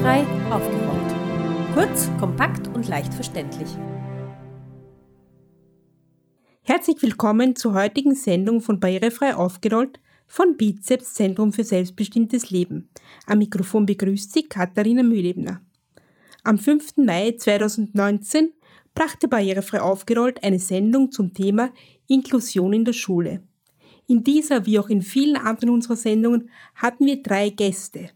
Barrierefrei aufgeräumt. Kurz, kompakt und leicht verständlich. Herzlich willkommen zur heutigen Sendung von Barrierefrei aufgerollt von Bizeps Zentrum für selbstbestimmtes Leben. Am Mikrofon begrüßt Sie Katharina Mühlebner. Am 5. Mai 2019 brachte Barrierefrei aufgerollt eine Sendung zum Thema Inklusion in der Schule. In dieser wie auch in vielen anderen unserer Sendungen hatten wir drei Gäste.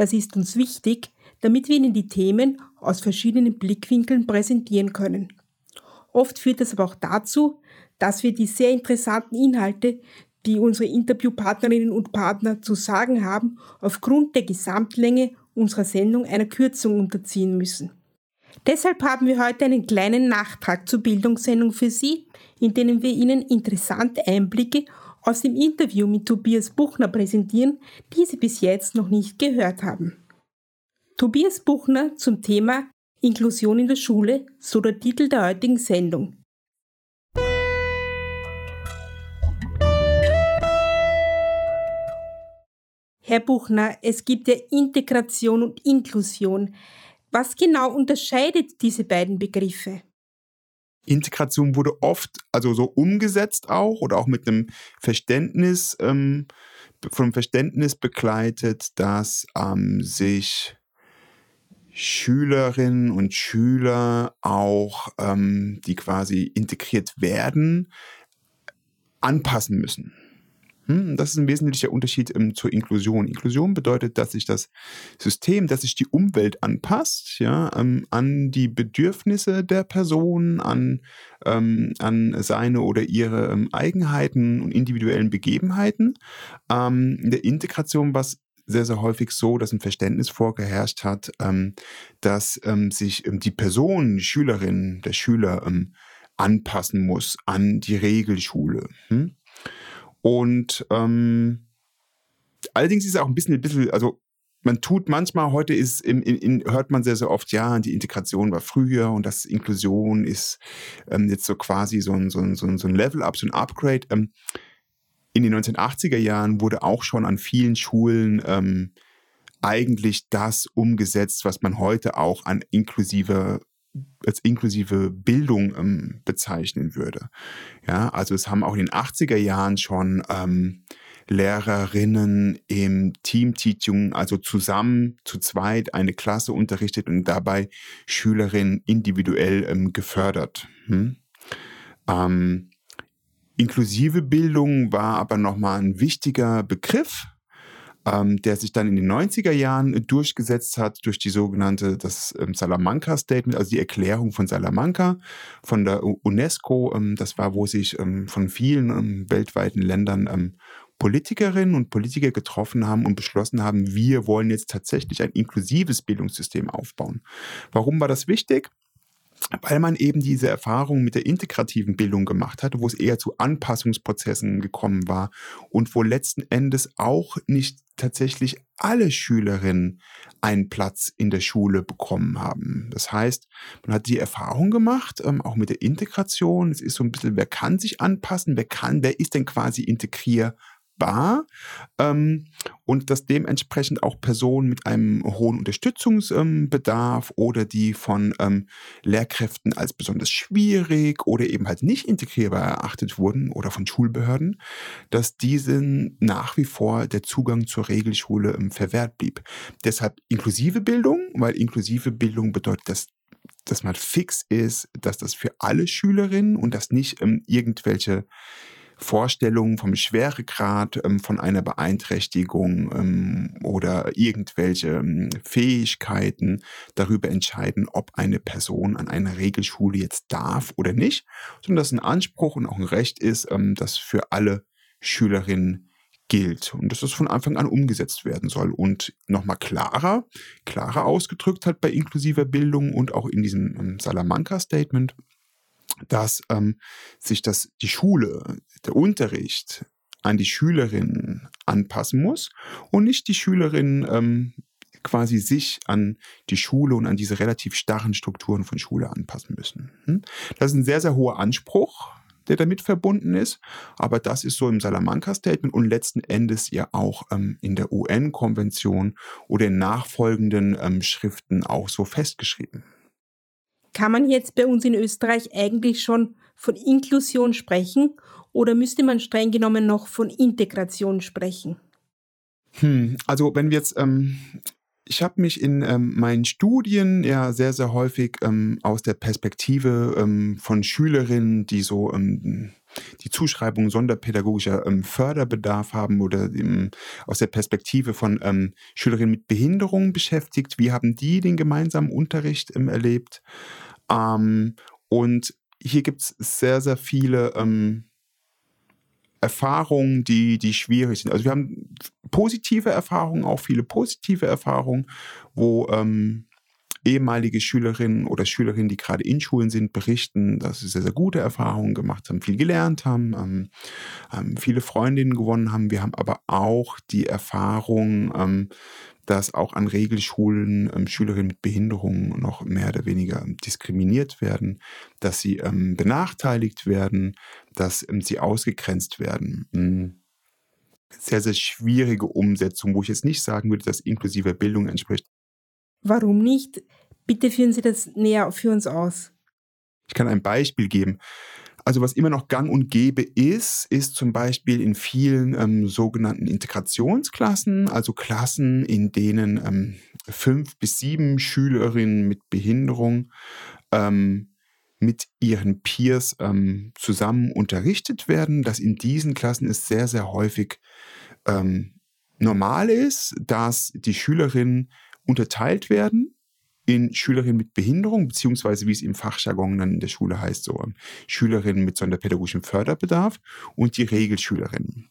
Das ist uns wichtig, damit wir Ihnen die Themen aus verschiedenen Blickwinkeln präsentieren können. Oft führt das aber auch dazu, dass wir die sehr interessanten Inhalte, die unsere Interviewpartnerinnen und Partner zu sagen haben, aufgrund der Gesamtlänge unserer Sendung einer Kürzung unterziehen müssen. Deshalb haben wir heute einen kleinen Nachtrag zur Bildungssendung für Sie, in dem wir Ihnen interessante Einblicke aus dem Interview mit Tobias Buchner präsentieren, die Sie bis jetzt noch nicht gehört haben. Tobias Buchner zum Thema Inklusion in der Schule, so der Titel der heutigen Sendung. Herr Buchner, es gibt ja Integration und Inklusion. Was genau unterscheidet diese beiden Begriffe? Integration wurde oft also so umgesetzt auch oder auch mit einem Verständnis, ähm, vom Verständnis begleitet, dass ähm, sich Schülerinnen und Schüler auch, ähm, die quasi integriert werden, anpassen müssen. Hm, das ist ein wesentlicher Unterschied ähm, zur Inklusion. Inklusion bedeutet, dass sich das System, dass sich die Umwelt anpasst, ja, ähm, an die Bedürfnisse der Person, an, ähm, an seine oder ihre Eigenheiten und individuellen Begebenheiten. In der Integration, was sehr, sehr häufig so, dass ein Verständnis vorgeherrscht hat, dass sich die Person, die Schülerin, der Schüler anpassen muss an die Regelschule. Und ähm, allerdings ist es auch ein bisschen, ein bisschen, also man tut manchmal, heute ist, in, in, hört man sehr, sehr oft, ja, die Integration war früher und das Inklusion ist ähm, jetzt so quasi so ein, so ein, so ein Level-Up, so ein Upgrade. Ähm, in den 1980er Jahren wurde auch schon an vielen Schulen ähm, eigentlich das umgesetzt, was man heute auch an inklusiver als inklusive Bildung ähm, bezeichnen würde. Ja, also es haben auch in den 80er Jahren schon ähm, Lehrerinnen im Team-Teaching, also zusammen zu zweit eine Klasse unterrichtet und dabei Schülerinnen individuell ähm, gefördert. Hm? Ähm, inklusive Bildung war aber nochmal ein wichtiger Begriff ähm, der sich dann in den 90er Jahren durchgesetzt hat durch die sogenannte, das ähm, Salamanca Statement, also die Erklärung von Salamanca von der UNESCO. Ähm, das war, wo sich ähm, von vielen ähm, weltweiten Ländern ähm, Politikerinnen und Politiker getroffen haben und beschlossen haben, wir wollen jetzt tatsächlich ein inklusives Bildungssystem aufbauen. Warum war das wichtig? Weil man eben diese Erfahrung mit der integrativen Bildung gemacht hatte, wo es eher zu Anpassungsprozessen gekommen war und wo letzten Endes auch nicht tatsächlich alle Schülerinnen einen Platz in der Schule bekommen haben. Das heißt, man hat die Erfahrung gemacht, ähm, auch mit der Integration. Es ist so ein bisschen, wer kann sich anpassen, wer kann, wer ist denn quasi integrier bar ähm, und dass dementsprechend auch Personen mit einem hohen Unterstützungsbedarf ähm, oder die von ähm, Lehrkräften als besonders schwierig oder eben halt nicht integrierbar erachtet wurden oder von Schulbehörden, dass diesen nach wie vor der Zugang zur Regelschule ähm, verwehrt blieb. Deshalb inklusive Bildung, weil inklusive Bildung bedeutet, dass dass man fix ist, dass das für alle Schülerinnen und dass nicht ähm, irgendwelche Vorstellungen vom Schweregrad ähm, von einer Beeinträchtigung ähm, oder irgendwelche ähm, Fähigkeiten darüber entscheiden, ob eine Person an einer Regelschule jetzt darf oder nicht, sondern dass ein Anspruch und auch ein Recht ist, ähm, das für alle Schülerinnen gilt. Und dass das von Anfang an umgesetzt werden soll. Und nochmal klarer, klarer ausgedrückt hat bei inklusiver Bildung und auch in diesem ähm, Salamanca-Statement dass ähm, sich das, die Schule, der Unterricht an die Schülerinnen anpassen muss und nicht die Schülerinnen ähm, quasi sich an die Schule und an diese relativ starren Strukturen von Schule anpassen müssen. Hm? Das ist ein sehr, sehr hoher Anspruch, der damit verbunden ist. Aber das ist so im Salamanca-Statement und letzten Endes ja auch ähm, in der UN-Konvention oder in nachfolgenden ähm, Schriften auch so festgeschrieben. Kann man jetzt bei uns in Österreich eigentlich schon von Inklusion sprechen oder müsste man streng genommen noch von Integration sprechen? Hm, also wenn wir jetzt ähm, ich habe mich in ähm, meinen Studien ja sehr, sehr häufig ähm, aus der Perspektive ähm, von Schülerinnen, die so ähm, die Zuschreibung sonderpädagogischer ähm, Förderbedarf haben oder ähm, aus der Perspektive von Schülerinnen mit Behinderung beschäftigt. Wie haben die den gemeinsamen Unterricht erlebt? und hier gibt es sehr, sehr viele Erfahrungen, die, die schwierig sind. Also wir haben positive Erfahrungen, auch viele positive Erfahrungen, wo ähm, ehemalige Schülerinnen oder Schülerinnen, die gerade in Schulen sind, berichten, dass sie sehr, sehr gute Erfahrungen gemacht haben, viel gelernt haben, ähm, ähm, viele Freundinnen gewonnen haben. Wir haben aber auch die Erfahrung, ähm, dass auch an Regelschulen ähm, Schülerinnen mit Behinderungen noch mehr oder weniger diskriminiert werden, dass sie ähm, benachteiligt werden, dass ähm, sie ausgegrenzt werden. Mhm. Sehr, sehr schwierige Umsetzung, wo ich jetzt nicht sagen würde, dass inklusive Bildung entspricht. Warum nicht? Bitte führen Sie das näher für uns aus. Ich kann ein Beispiel geben. Also was immer noch gang und gäbe ist, ist zum Beispiel in vielen ähm, sogenannten Integrationsklassen, also Klassen, in denen ähm, fünf bis sieben Schülerinnen mit Behinderung ähm, mit ihren Peers ähm, zusammen unterrichtet werden, dass in diesen Klassen es sehr, sehr häufig ähm, normal ist, dass die Schülerinnen unterteilt werden in Schülerinnen mit Behinderung, beziehungsweise wie es im Fachjargon dann in der Schule heißt, so ähm, Schülerinnen mit sonderpädagogischem Förderbedarf und die Regelschülerinnen.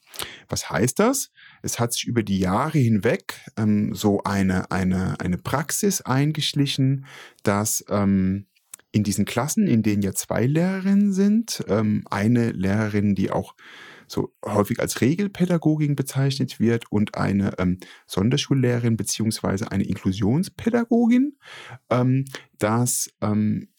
Was heißt das? Es hat sich über die Jahre hinweg ähm, so eine, eine, eine Praxis eingeschlichen, dass ähm, in diesen Klassen, in denen ja zwei Lehrerinnen sind, ähm, eine Lehrerin, die auch so häufig als Regelpädagogin bezeichnet wird und eine ähm, Sonderschullehrerin beziehungsweise eine Inklusionspädagogin, ähm, dass ähm,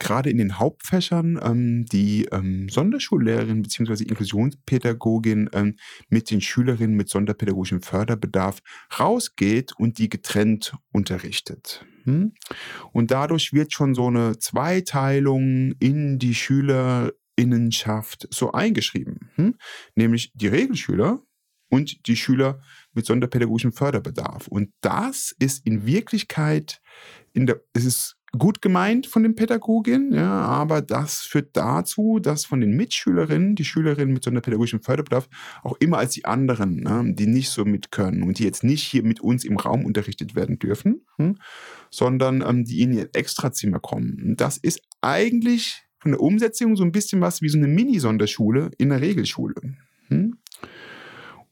gerade in den Hauptfächern ähm, die ähm, Sonderschullehrerin bzw. Inklusionspädagogin ähm, mit den Schülerinnen mit sonderpädagogischem Förderbedarf rausgeht und die getrennt unterrichtet. Hm? Und dadurch wird schon so eine Zweiteilung in die Schüler Innenschaft so eingeschrieben, hm? nämlich die Regelschüler und die Schüler mit sonderpädagogischem Förderbedarf. Und das ist in Wirklichkeit, in der, es ist gut gemeint von den Pädagoginnen, ja, aber das führt dazu, dass von den Mitschülerinnen, die Schülerinnen mit sonderpädagogischem Förderbedarf, auch immer als die anderen, ne, die nicht so mit können und die jetzt nicht hier mit uns im Raum unterrichtet werden dürfen, hm, sondern ähm, die in ihr Extrazimmer kommen. Das ist eigentlich von der Umsetzung so ein bisschen was wie so eine Mini-Sonderschule in der Regelschule. Hm?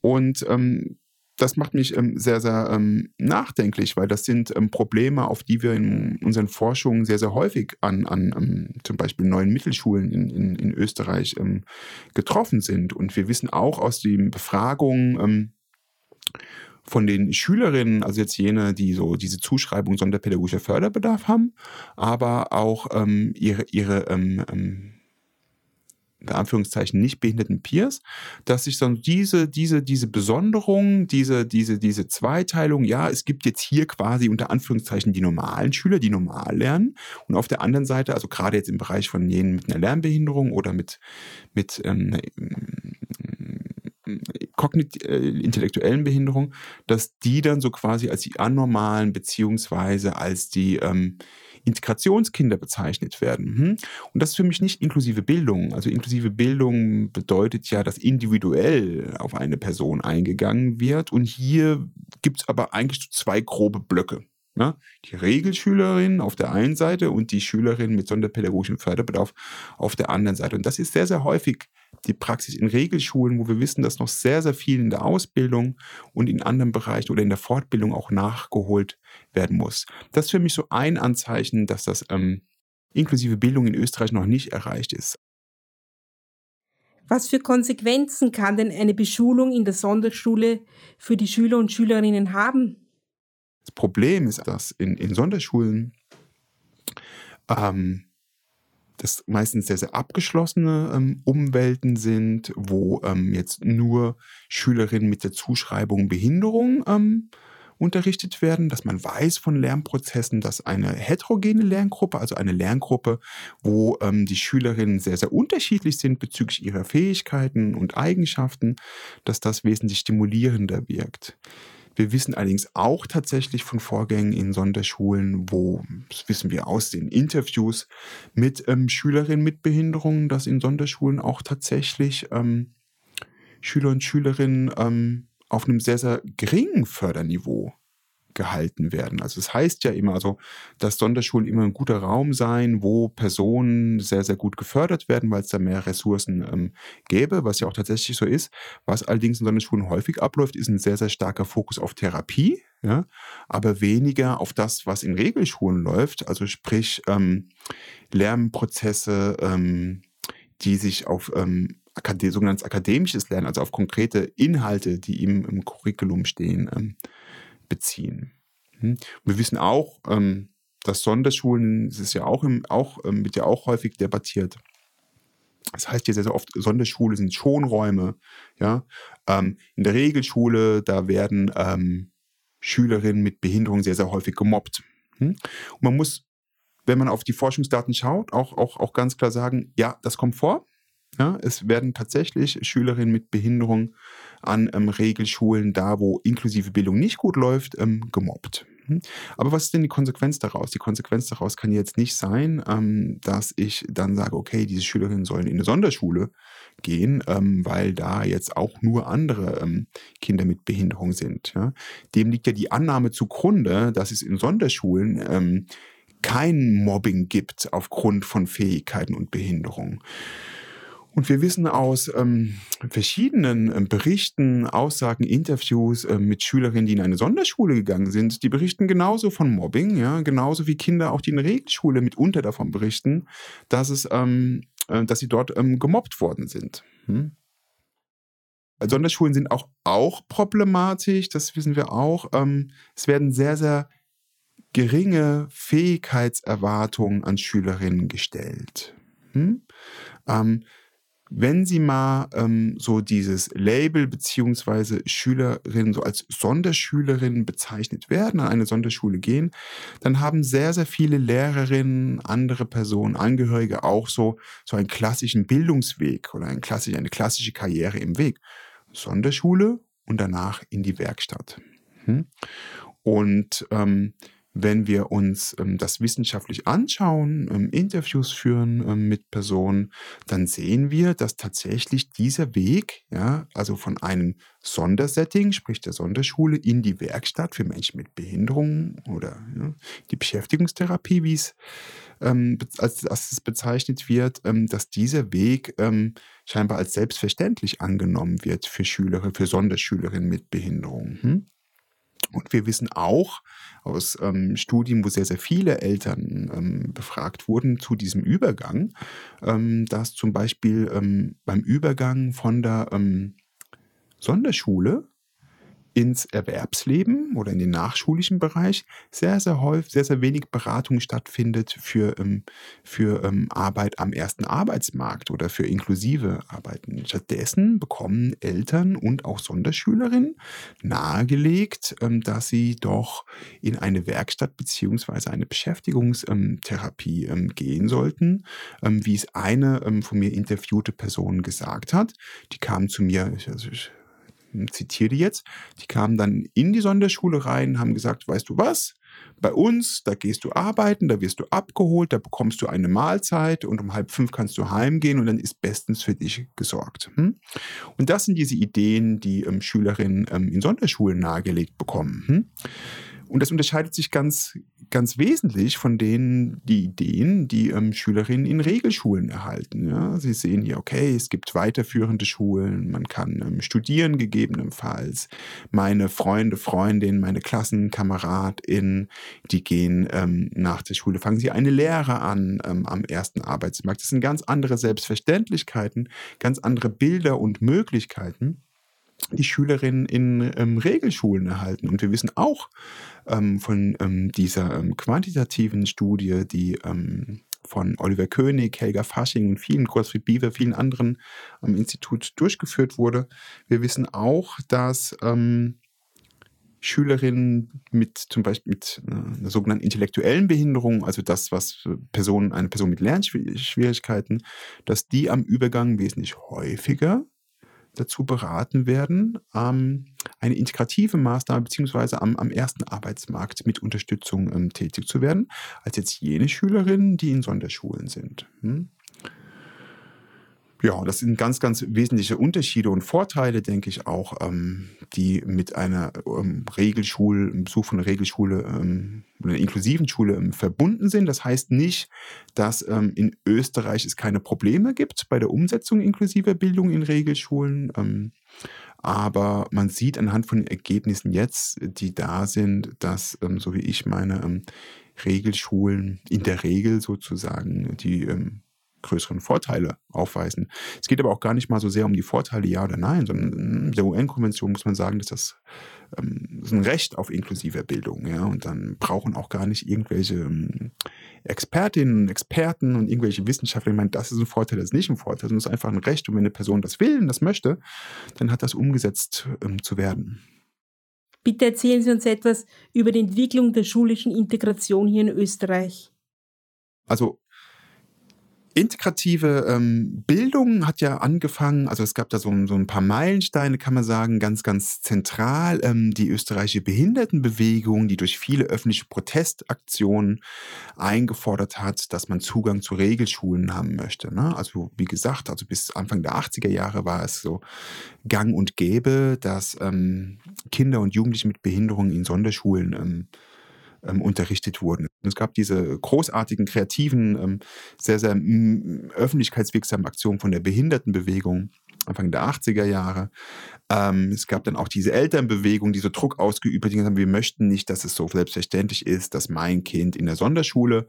Und ähm, das macht mich ähm, sehr, sehr ähm, nachdenklich, weil das sind ähm, Probleme, auf die wir in unseren Forschungen sehr, sehr häufig an, an ähm, zum Beispiel neuen Mittelschulen in, in, in Österreich ähm, getroffen sind. Und wir wissen auch aus den Befragungen, ähm, von den Schülerinnen, also jetzt jene, die so diese Zuschreibung sonderpädagogischer Förderbedarf haben, aber auch ähm, ihre, ihre ähm, ähm, in Anführungszeichen nicht behinderten Peers, dass sich dann diese, diese, diese Besonderung, diese, diese, diese Zweiteilung, ja, es gibt jetzt hier quasi unter Anführungszeichen die normalen Schüler, die normal lernen. Und auf der anderen Seite, also gerade jetzt im Bereich von jenen mit einer Lernbehinderung oder mit, mit ähm, kognit äh, intellektuellen Behinderung, dass die dann so quasi als die anormalen beziehungsweise als die ähm, Integrationskinder bezeichnet werden. Hm? Und das ist für mich nicht inklusive Bildung. Also inklusive Bildung bedeutet ja, dass individuell auf eine Person eingegangen wird. Und hier gibt es aber eigentlich zwei grobe Blöcke. Ja, die Regelschülerin auf der einen Seite und die Schülerin mit sonderpädagogischem Förderbedarf auf der anderen Seite. Und das ist sehr, sehr häufig die Praxis in Regelschulen, wo wir wissen, dass noch sehr, sehr viel in der Ausbildung und in anderen Bereichen oder in der Fortbildung auch nachgeholt werden muss. Das ist für mich so ein Anzeichen, dass das ähm, inklusive Bildung in Österreich noch nicht erreicht ist. Was für Konsequenzen kann denn eine Beschulung in der Sonderschule für die Schüler und Schülerinnen haben? Das Problem ist, dass in, in Sonderschulen ähm, das meistens sehr, sehr abgeschlossene ähm, Umwelten sind, wo ähm, jetzt nur Schülerinnen mit der Zuschreibung Behinderung ähm, unterrichtet werden, dass man weiß von Lernprozessen, dass eine heterogene Lerngruppe, also eine Lerngruppe, wo ähm, die Schülerinnen sehr, sehr unterschiedlich sind bezüglich ihrer Fähigkeiten und Eigenschaften, dass das wesentlich stimulierender wirkt. Wir wissen allerdings auch tatsächlich von Vorgängen in Sonderschulen, wo, das wissen wir aus den Interviews mit ähm, Schülerinnen mit Behinderungen, dass in Sonderschulen auch tatsächlich ähm, Schüler und Schülerinnen ähm, auf einem sehr, sehr geringen Förderniveau gehalten werden. Also es das heißt ja immer, also dass Sonderschulen immer ein guter Raum sein, wo Personen sehr, sehr gut gefördert werden, weil es da mehr Ressourcen ähm, gäbe, was ja auch tatsächlich so ist. Was allerdings in Sonderschulen häufig abläuft, ist ein sehr, sehr starker Fokus auf Therapie, ja, aber weniger auf das, was in Regelschulen läuft, also sprich ähm, Lernprozesse, ähm, die sich auf ähm, sogenanntes akademisches Lernen, also auf konkrete Inhalte, die im, im Curriculum stehen, beziehen. Hm? Wir wissen auch, ähm, dass Sonderschulen, das ist ja auch, im, auch ähm, wird ja auch häufig debattiert. Das heißt ja sehr, sehr oft, Sonderschule sind Schonräume. Ja? Ähm, in der Regelschule, da werden Schülerinnen mit Behinderung sehr, sehr häufig gemobbt. Hm? Und man muss, wenn man auf die Forschungsdaten schaut, auch, auch, auch ganz klar sagen, ja, das kommt vor. Ja, es werden tatsächlich Schülerinnen mit Behinderung an ähm, Regelschulen, da wo inklusive Bildung nicht gut läuft, ähm, gemobbt. Hm? Aber was ist denn die Konsequenz daraus? Die Konsequenz daraus kann jetzt nicht sein, ähm, dass ich dann sage, okay, diese Schülerinnen sollen in eine Sonderschule gehen, ähm, weil da jetzt auch nur andere ähm, Kinder mit Behinderung sind. Ja? Dem liegt ja die Annahme zugrunde, dass es in Sonderschulen ähm, kein Mobbing gibt aufgrund von Fähigkeiten und Behinderung. Und wir wissen aus ähm, verschiedenen ähm, Berichten, Aussagen, Interviews äh, mit Schülerinnen, die in eine Sonderschule gegangen sind, die berichten genauso von Mobbing, ja, genauso wie Kinder auch die in Regelschule mitunter davon berichten, dass es, ähm, äh, dass sie dort ähm, gemobbt worden sind. Hm? Sonderschulen sind auch, auch problematisch, das wissen wir auch. Ähm, es werden sehr, sehr geringe Fähigkeitserwartungen an Schülerinnen gestellt. Hm? Ähm, wenn Sie mal ähm, so dieses Label beziehungsweise Schülerin so als Sonderschülerin bezeichnet werden, an eine Sonderschule gehen, dann haben sehr, sehr viele Lehrerinnen, andere Personen, Angehörige auch so, so einen klassischen Bildungsweg oder ein klassisch, eine klassische Karriere im Weg. Sonderschule und danach in die Werkstatt. Hm? Und ähm, wenn wir uns ähm, das wissenschaftlich anschauen, ähm, Interviews führen ähm, mit Personen, dann sehen wir, dass tatsächlich dieser Weg, ja, also von einem Sondersetting, sprich der Sonderschule, in die Werkstatt für Menschen mit Behinderungen oder ja, die Beschäftigungstherapie, wie es ähm, als, als es bezeichnet wird, ähm, dass dieser Weg ähm, scheinbar als selbstverständlich angenommen wird für Schüler, für Sonderschülerinnen mit Behinderungen. Hm? Und wir wissen auch aus ähm, Studien, wo sehr, sehr viele Eltern ähm, befragt wurden zu diesem Übergang, ähm, dass zum Beispiel ähm, beim Übergang von der ähm, Sonderschule ins Erwerbsleben oder in den nachschulischen Bereich sehr, sehr häufig, sehr, sehr wenig Beratung stattfindet für, ähm, für ähm, Arbeit am ersten Arbeitsmarkt oder für inklusive Arbeiten. Stattdessen bekommen Eltern und auch Sonderschülerinnen nahegelegt, ähm, dass sie doch in eine Werkstatt beziehungsweise eine Beschäftigungstherapie gehen sollten, wie es eine von mir interviewte Person gesagt hat. Die kam zu mir, also ich zitiere die jetzt, die kamen dann in die Sonderschule rein, haben gesagt, weißt du was, bei uns, da gehst du arbeiten, da wirst du abgeholt, da bekommst du eine Mahlzeit und um halb fünf kannst du heimgehen und dann ist bestens für dich gesorgt. Hm? Und das sind diese Ideen, die ähm, Schülerinnen ähm, in Sonderschulen nahegelegt bekommen. Hm? Und das unterscheidet sich ganz, ganz wesentlich von den die Ideen, die ähm, Schülerinnen in Regelschulen erhalten. Ja? Sie sehen hier, okay, es gibt weiterführende Schulen, man kann ähm, studieren gegebenenfalls. Meine Freunde, Freundinnen, meine KlassenkameradInnen, die gehen ähm, nach der Schule, fangen sie eine Lehre an ähm, am ersten Arbeitsmarkt. Das sind ganz andere Selbstverständlichkeiten, ganz andere Bilder und Möglichkeiten die Schülerinnen in ähm, Regelschulen erhalten. Und wir wissen auch ähm, von ähm, dieser ähm, quantitativen Studie, die ähm, von Oliver König, Helga Fasching und vielen, Gottfried Biewer, vielen anderen am Institut durchgeführt wurde. Wir wissen auch, dass ähm, Schülerinnen mit zum Beispiel mit äh, einer sogenannten intellektuellen Behinderung, also das, was Personen, eine Person mit Lernschwierigkeiten, dass die am Übergang wesentlich häufiger dazu beraten werden, ähm, eine integrative Maßnahme beziehungsweise am, am ersten Arbeitsmarkt mit Unterstützung ähm, tätig zu werden, als jetzt jene Schülerinnen, die in Sonderschulen sind. Hm? Ja, das sind ganz, ganz wesentliche Unterschiede und Vorteile, denke ich auch, ähm, die mit einer ähm, Regelschule, Besuch von einer Regelschule, ähm, einer inklusiven Schule ähm, verbunden sind. Das heißt nicht, dass ähm, in Österreich es keine Probleme gibt bei der Umsetzung inklusiver Bildung in Regelschulen. Ähm, aber man sieht anhand von Ergebnissen jetzt, die da sind, dass, so wie ich meine, Regelschulen in der Regel sozusagen die größeren Vorteile aufweisen. Es geht aber auch gar nicht mal so sehr um die Vorteile, ja oder nein, sondern in der UN-Konvention muss man sagen, dass das, ähm, das ist ein Recht auf inklusive Bildung. Ja? Und dann brauchen auch gar nicht irgendwelche ähm, Expertinnen und Experten und irgendwelche Wissenschaftler, ich meine, das ist ein Vorteil, das ist nicht ein Vorteil, sondern es ist einfach ein Recht. Und wenn eine Person das will und das möchte, dann hat das umgesetzt ähm, zu werden. Bitte erzählen Sie uns etwas über die Entwicklung der schulischen Integration hier in Österreich. Also integrative ähm, Bildung hat ja angefangen, also es gab da so, so, ein paar Meilensteine, kann man sagen, ganz, ganz zentral. Ähm, die österreichische Behindertenbewegung, die durch viele öffentliche Protestaktionen eingefordert hat, dass man Zugang zu Regelschulen haben möchte. Ne? Also wie gesagt, also bis Anfang der 80er Jahre war es so gang und gäbe, dass ähm, Kinder und Jugendliche mit Behinderungen in Sonderschulen ähm, ähm, unterrichtet wurden. Es gab diese großartigen, kreativen, ähm, sehr, sehr öffentlichkeitswirksamen Aktionen von der Behindertenbewegung. Anfang der 80er Jahre. Ähm, es gab dann auch diese Elternbewegung, die so Druck ausgeübt hat, die gesagt haben, wir möchten nicht, dass es so selbstverständlich ist, dass mein Kind in der Sonderschule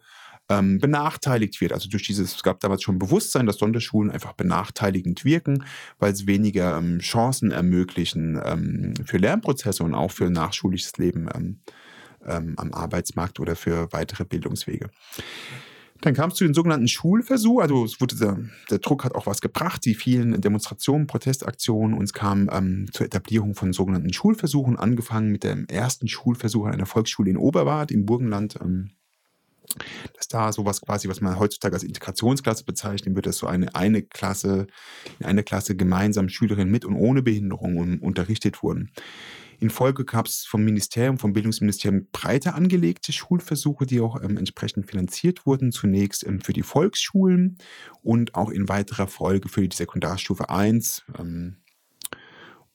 ähm, benachteiligt wird. Also durch dieses, es gab damals schon Bewusstsein, dass Sonderschulen einfach benachteiligend wirken, weil es weniger ähm, Chancen ermöglichen ähm, für Lernprozesse und auch für nachschulisches Leben ähm, am Arbeitsmarkt oder für weitere Bildungswege. Dann kam es zu den sogenannten Schulversuchen. Also es wurde der, der, Druck hat auch was gebracht, die vielen Demonstrationen, Protestaktionen. Und es kam ähm, zur Etablierung von sogenannten Schulversuchen, angefangen mit dem ersten Schulversuch an einer Volksschule in Oberwart im Burgenland. Ähm, dass da sowas quasi, was man heutzutage als Integrationsklasse bezeichnen würde, dass so eine, eine Klasse, in einer Klasse gemeinsam Schülerinnen mit und ohne Behinderung unterrichtet wurden. In Folge gab es vom Ministerium, vom Bildungsministerium breiter angelegte Schulversuche, die auch ähm, entsprechend finanziert wurden. Zunächst ähm, für die Volksschulen und auch in weiterer Folge für die Sekundarstufe 1. Ähm,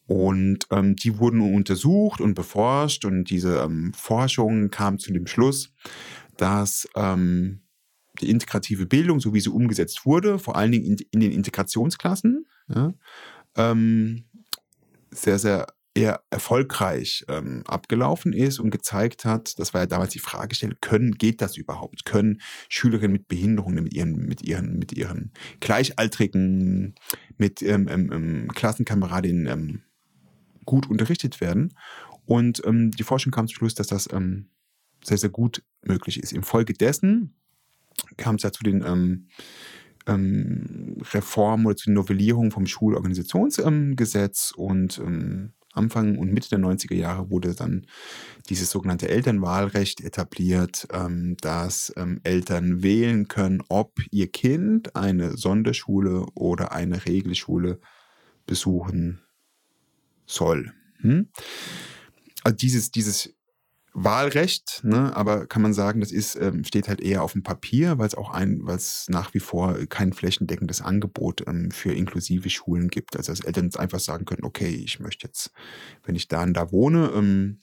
und ähm, die wurden untersucht und beforscht und diese ähm, Forschung kam zu dem Schluss, dass ähm, die integrative Bildung, so wie sie umgesetzt wurde, vor allen Dingen in, in den Integrationsklassen, ja, sehr, sehr eher erfolgreich ähm, abgelaufen ist und gezeigt hat, das war ja damals die Fragestellung, können, geht das überhaupt? Können Schülerinnen mit Behinderungen mit ihren, mit ihren, mit ihren Gleichaltrigen, mit ähm, ähm, ähm Klassenkameradinnen ähm, gut unterrichtet werden? Und ähm, die Forschung kam zum Schluss, dass das sehr, sehr gut möglich ist. Infolgedessen kam es ja zu den Reformen oder zu den Novellierungen vom Schulorganisationsgesetz und Anfang und Mitte der 90er Jahre wurde dann dieses sogenannte Elternwahlrecht etabliert, ähm, dass ähm, Eltern wählen können, ob ihr Kind eine Sonderschule oder eine Regelschule besuchen soll. Hm? Also dieses, dieses Wahlrecht, ne, aber kann man sagen, das ist, ähm, steht halt eher auf dem Papier, weil es auch ein, weil es nach wie vor kein flächendeckendes Angebot ähm, für inklusive Schulen gibt. Also dass Eltern jetzt einfach sagen können, okay, ich möchte jetzt, wenn ich da und da wohne, ähm,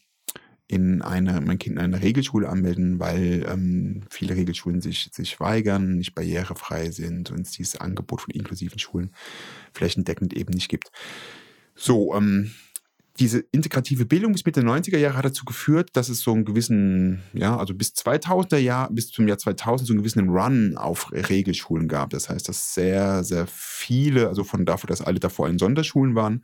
in eine, mein Kind in eine Regelschule anmelden, weil ähm, viele Regelschulen sich, sich weigern, nicht barrierefrei sind und es dieses Angebot von inklusiven Schulen flächendeckend eben nicht gibt. So, ähm, diese integrative Bildung bis Mitte der 90er Jahre hat dazu geführt, dass es so einen gewissen, ja, also bis 2000er Jahr, bis zum Jahr 2000 so einen gewissen Run auf Regelschulen gab. Das heißt, dass sehr, sehr viele, also von dafür, dass alle davor in Sonderschulen waren,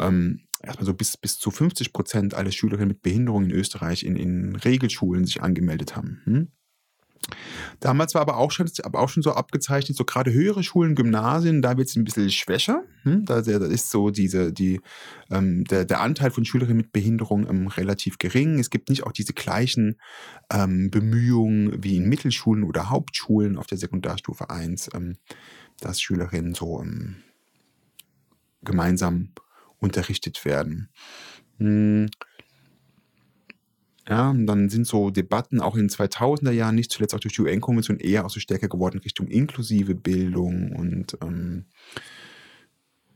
ähm, erstmal so bis, bis zu 50 Prozent aller Schülerinnen mit Behinderung in Österreich in, in Regelschulen sich angemeldet haben. Hm? Damals war aber auch schon, aber auch schon so abgezeichnet, so gerade höhere Schulen, Gymnasien, da wird es ein bisschen schwächer. Hm? Da, da ist so diese, die, ähm, der, der Anteil von Schülerinnen mit Behinderung ähm, relativ gering. Es gibt nicht auch diese gleichen ähm, Bemühungen wie in Mittelschulen oder Hauptschulen auf der Sekundarstufe 1, ähm, dass Schülerinnen so ähm, gemeinsam unterrichtet werden. Hm. Ja, dann sind so Debatten auch in den 2000er Jahren, nicht zuletzt auch durch die UN-Konvention, eher auch so stärker geworden Richtung inklusive Bildung und ähm,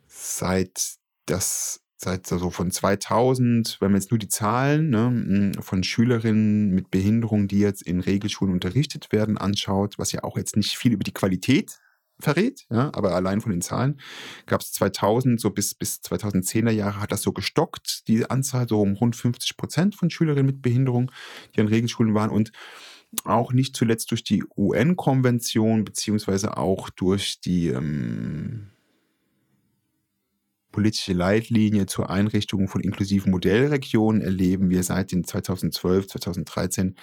seit das seit so von 2000, wenn man jetzt nur die Zahlen ne, von Schülerinnen mit Behinderung, die jetzt in Regelschulen unterrichtet werden, anschaut, was ja auch jetzt nicht viel über die Qualität verrät, ja, aber allein von den Zahlen gab es 2000, so bis, bis 2010er Jahre hat das so gestockt, die Anzahl so um rund 50 Prozent von Schülerinnen mit Behinderung, die an Regelschulen waren und auch nicht zuletzt durch die UN-Konvention beziehungsweise auch durch die ähm, politische Leitlinie zur Einrichtung von inklusiven Modellregionen erleben wir seit den 2012, 2013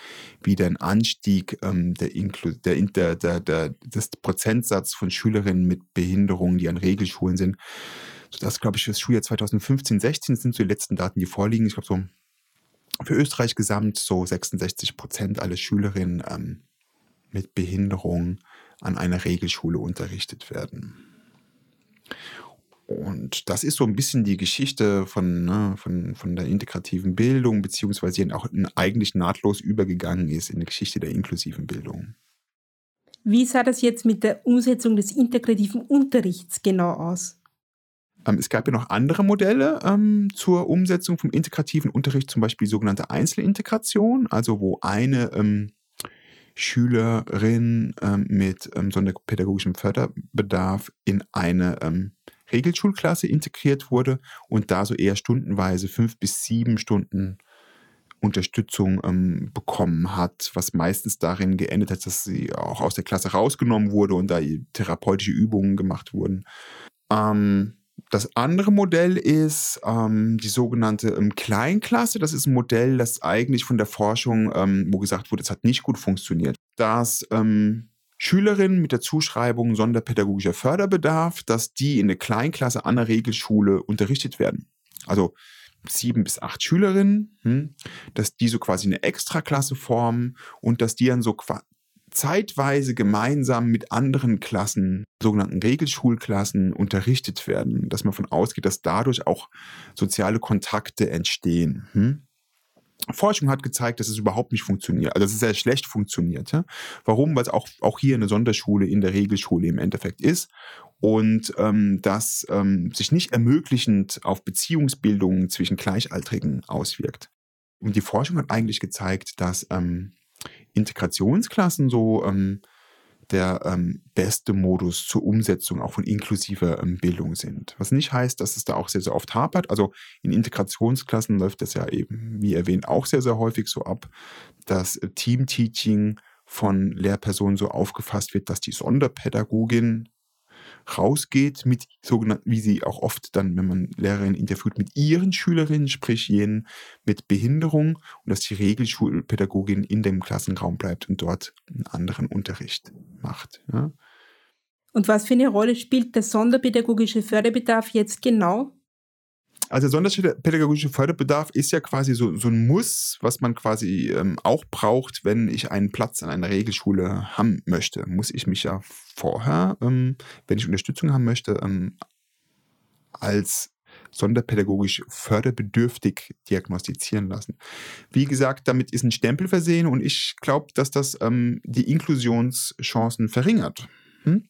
wieder einen Anstieg ähm, der, Inklu der, der, der, der, des Prozentsatz von Schülerinnen mit Behinderungen, die an Regelschulen sind. Sodass, glaube ich, das Schuljahr 2015, 16 sind so die letzten Daten, die vorliegen. Ich glaube, so für Österreich gesamt so 66 Prozent aller Schülerinnen ähm, mit Behinderung an einer Regelschule unterrichtet werden. Und das ist so ein bisschen die Geschichte von, ne, von, von der integrativen Bildung, beziehungsweise die auch eigentlich nahtlos übergegangen ist in die Geschichte der inklusiven Bildung. Wie sah das jetzt mit der Umsetzung des integrativen Unterrichts genau aus? Ähm, es gab ja noch andere Modelle ähm, zur Umsetzung vom integrativen Unterricht, zum Beispiel sogenannte Einzelintegration, also wo eine ähm, Schülerin ähm, mit ähm, sonderpädagogischem Förderbedarf in eine ähm, Regelschulklasse integriert wurde und da so eher stundenweise fünf bis sieben Stunden Unterstützung ähm, bekommen hat, was meistens darin geendet hat, dass sie auch aus der Klasse rausgenommen wurde und da therapeutische Übungen gemacht wurden. Ähm, das andere Modell ist ähm, die sogenannte ähm, Kleinklasse. Das ist ein Modell, das eigentlich von der Forschung, ähm, wo gesagt wurde, es hat nicht gut funktioniert. Das ähm, Schülerinnen mit der Zuschreibung sonderpädagogischer Förderbedarf, dass die in der Kleinklasse an der Regelschule unterrichtet werden. Also sieben bis acht Schülerinnen, hm, dass die so quasi eine Extraklasse formen und dass die dann so zeitweise gemeinsam mit anderen Klassen, sogenannten Regelschulklassen, unterrichtet werden. Dass man davon ausgeht, dass dadurch auch soziale Kontakte entstehen. Hm? Forschung hat gezeigt, dass es überhaupt nicht funktioniert, also dass es sehr schlecht funktioniert. Ja? Warum? Weil es auch, auch hier eine Sonderschule in der Regelschule im Endeffekt ist und ähm, das ähm, sich nicht ermöglichend auf Beziehungsbildungen zwischen Gleichaltrigen auswirkt. Und die Forschung hat eigentlich gezeigt, dass ähm, Integrationsklassen so ähm, der ähm, beste Modus zur Umsetzung auch von inklusiver ähm, Bildung sind. Was nicht heißt, dass es da auch sehr, sehr oft hapert. Also in Integrationsklassen läuft das ja eben, wie erwähnt, auch sehr, sehr häufig so ab, dass Team-Teaching von Lehrpersonen so aufgefasst wird, dass die Sonderpädagogin rausgeht mit sogenannten, wie sie auch oft dann, wenn man Lehrerinnen interviewt, mit ihren Schülerinnen, sprich jenen mit Behinderung und dass die Regelschulpädagogin in dem Klassenraum bleibt und dort einen anderen Unterricht macht. Ja. Und was für eine Rolle spielt der sonderpädagogische Förderbedarf jetzt genau? Also sonderpädagogischer Förderbedarf ist ja quasi so, so ein Muss, was man quasi ähm, auch braucht, wenn ich einen Platz an einer Regelschule haben möchte. Muss ich mich ja vorher, ähm, wenn ich Unterstützung haben möchte, ähm, als sonderpädagogisch förderbedürftig diagnostizieren lassen. Wie gesagt, damit ist ein Stempel versehen und ich glaube, dass das ähm, die Inklusionschancen verringert. Hm?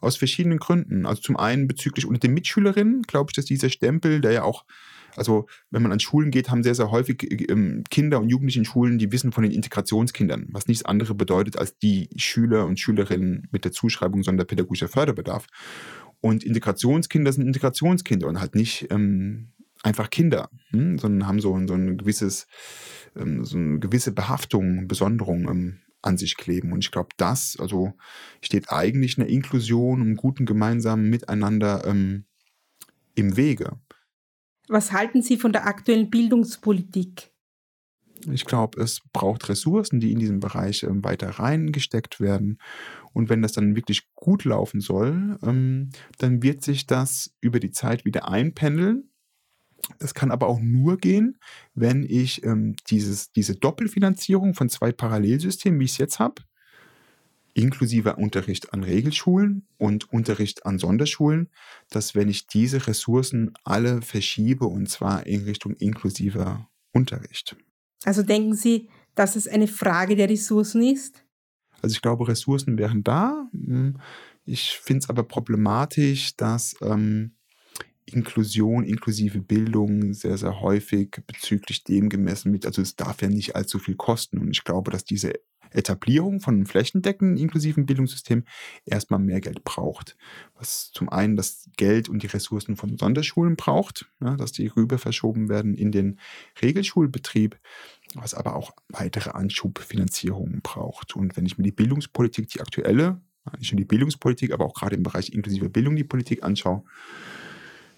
Aus verschiedenen Gründen. Also zum einen bezüglich unter den Mitschülerinnen, glaube ich, dass dieser Stempel, der ja auch, also wenn man an Schulen geht, haben sehr, sehr häufig ähm, Kinder und Jugendliche in Schulen, die wissen von den Integrationskindern, was nichts anderes bedeutet als die Schüler und Schülerinnen mit der Zuschreibung sonderpädagogischer Förderbedarf. Und Integrationskinder sind Integrationskinder und halt nicht ähm, einfach Kinder, hm? sondern haben so, so ein gewisses, ähm, so eine gewisse Behaftung, Besonderung ähm, an sich kleben. Und ich glaube, das, also steht eigentlich einer Inklusion, einem guten gemeinsamen Miteinander ähm, im Wege. Was halten Sie von der aktuellen Bildungspolitik? Ich glaube, es braucht Ressourcen, die in diesem Bereich ähm, weiter reingesteckt werden. Und wenn das dann wirklich gut laufen soll, ähm, dann wird sich das über die Zeit wieder einpendeln. Das kann aber auch nur gehen, wenn ich ähm, dieses, diese Doppelfinanzierung von zwei Parallelsystemen, wie ich es jetzt habe, inklusive Unterricht an Regelschulen und Unterricht an Sonderschulen, dass wenn ich diese Ressourcen alle verschiebe und zwar in Richtung inklusiver Unterricht. Also denken Sie, dass es eine Frage der Ressourcen ist? Also ich glaube, Ressourcen wären da. Hm, ich finde es aber problematisch, dass ähm, Inklusion, inklusive Bildung sehr, sehr häufig bezüglich dem gemessen wird. Also es darf ja nicht allzu viel kosten. Und ich glaube, dass diese Etablierung von einem flächendeckenden inklusiven Bildungssystem erstmal mehr Geld braucht. Was zum einen das Geld und die Ressourcen von Sonderschulen braucht, ja, dass die rüber verschoben werden in den Regelschulbetrieb, was aber auch weitere Anschubfinanzierungen braucht. Und wenn ich mir die Bildungspolitik, die aktuelle, nicht nur die Bildungspolitik, aber auch gerade im Bereich inklusive Bildung die Politik anschaue,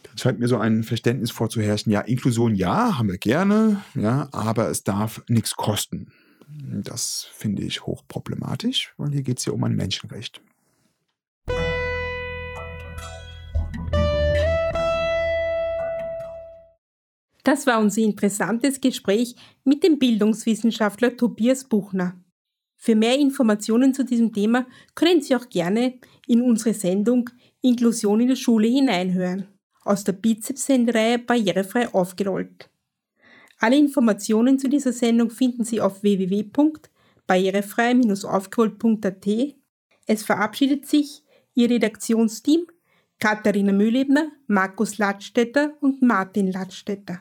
dann scheint mir so ein Verständnis vorzuherrschen, ja, Inklusion ja, haben wir gerne, ja, aber es darf nichts kosten. Das finde ich hochproblematisch, weil hier geht es ja um ein Menschenrecht. Das war unser interessantes Gespräch mit dem Bildungswissenschaftler Tobias Buchner. Für mehr Informationen zu diesem Thema können Sie auch gerne in unsere Sendung Inklusion in der Schule hineinhören, aus der Bizeps-Sendereihe Barrierefrei aufgerollt. Alle Informationen zu dieser Sendung finden Sie auf www.barrierefrei-aufgeholt.at. Es verabschiedet sich Ihr Redaktionsteam Katharina Mühlebner, Markus Ladstätter und Martin Ladstätter.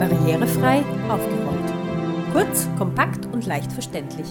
Barrierefrei aufgerollt. Kurz, kompakt und leicht verständlich.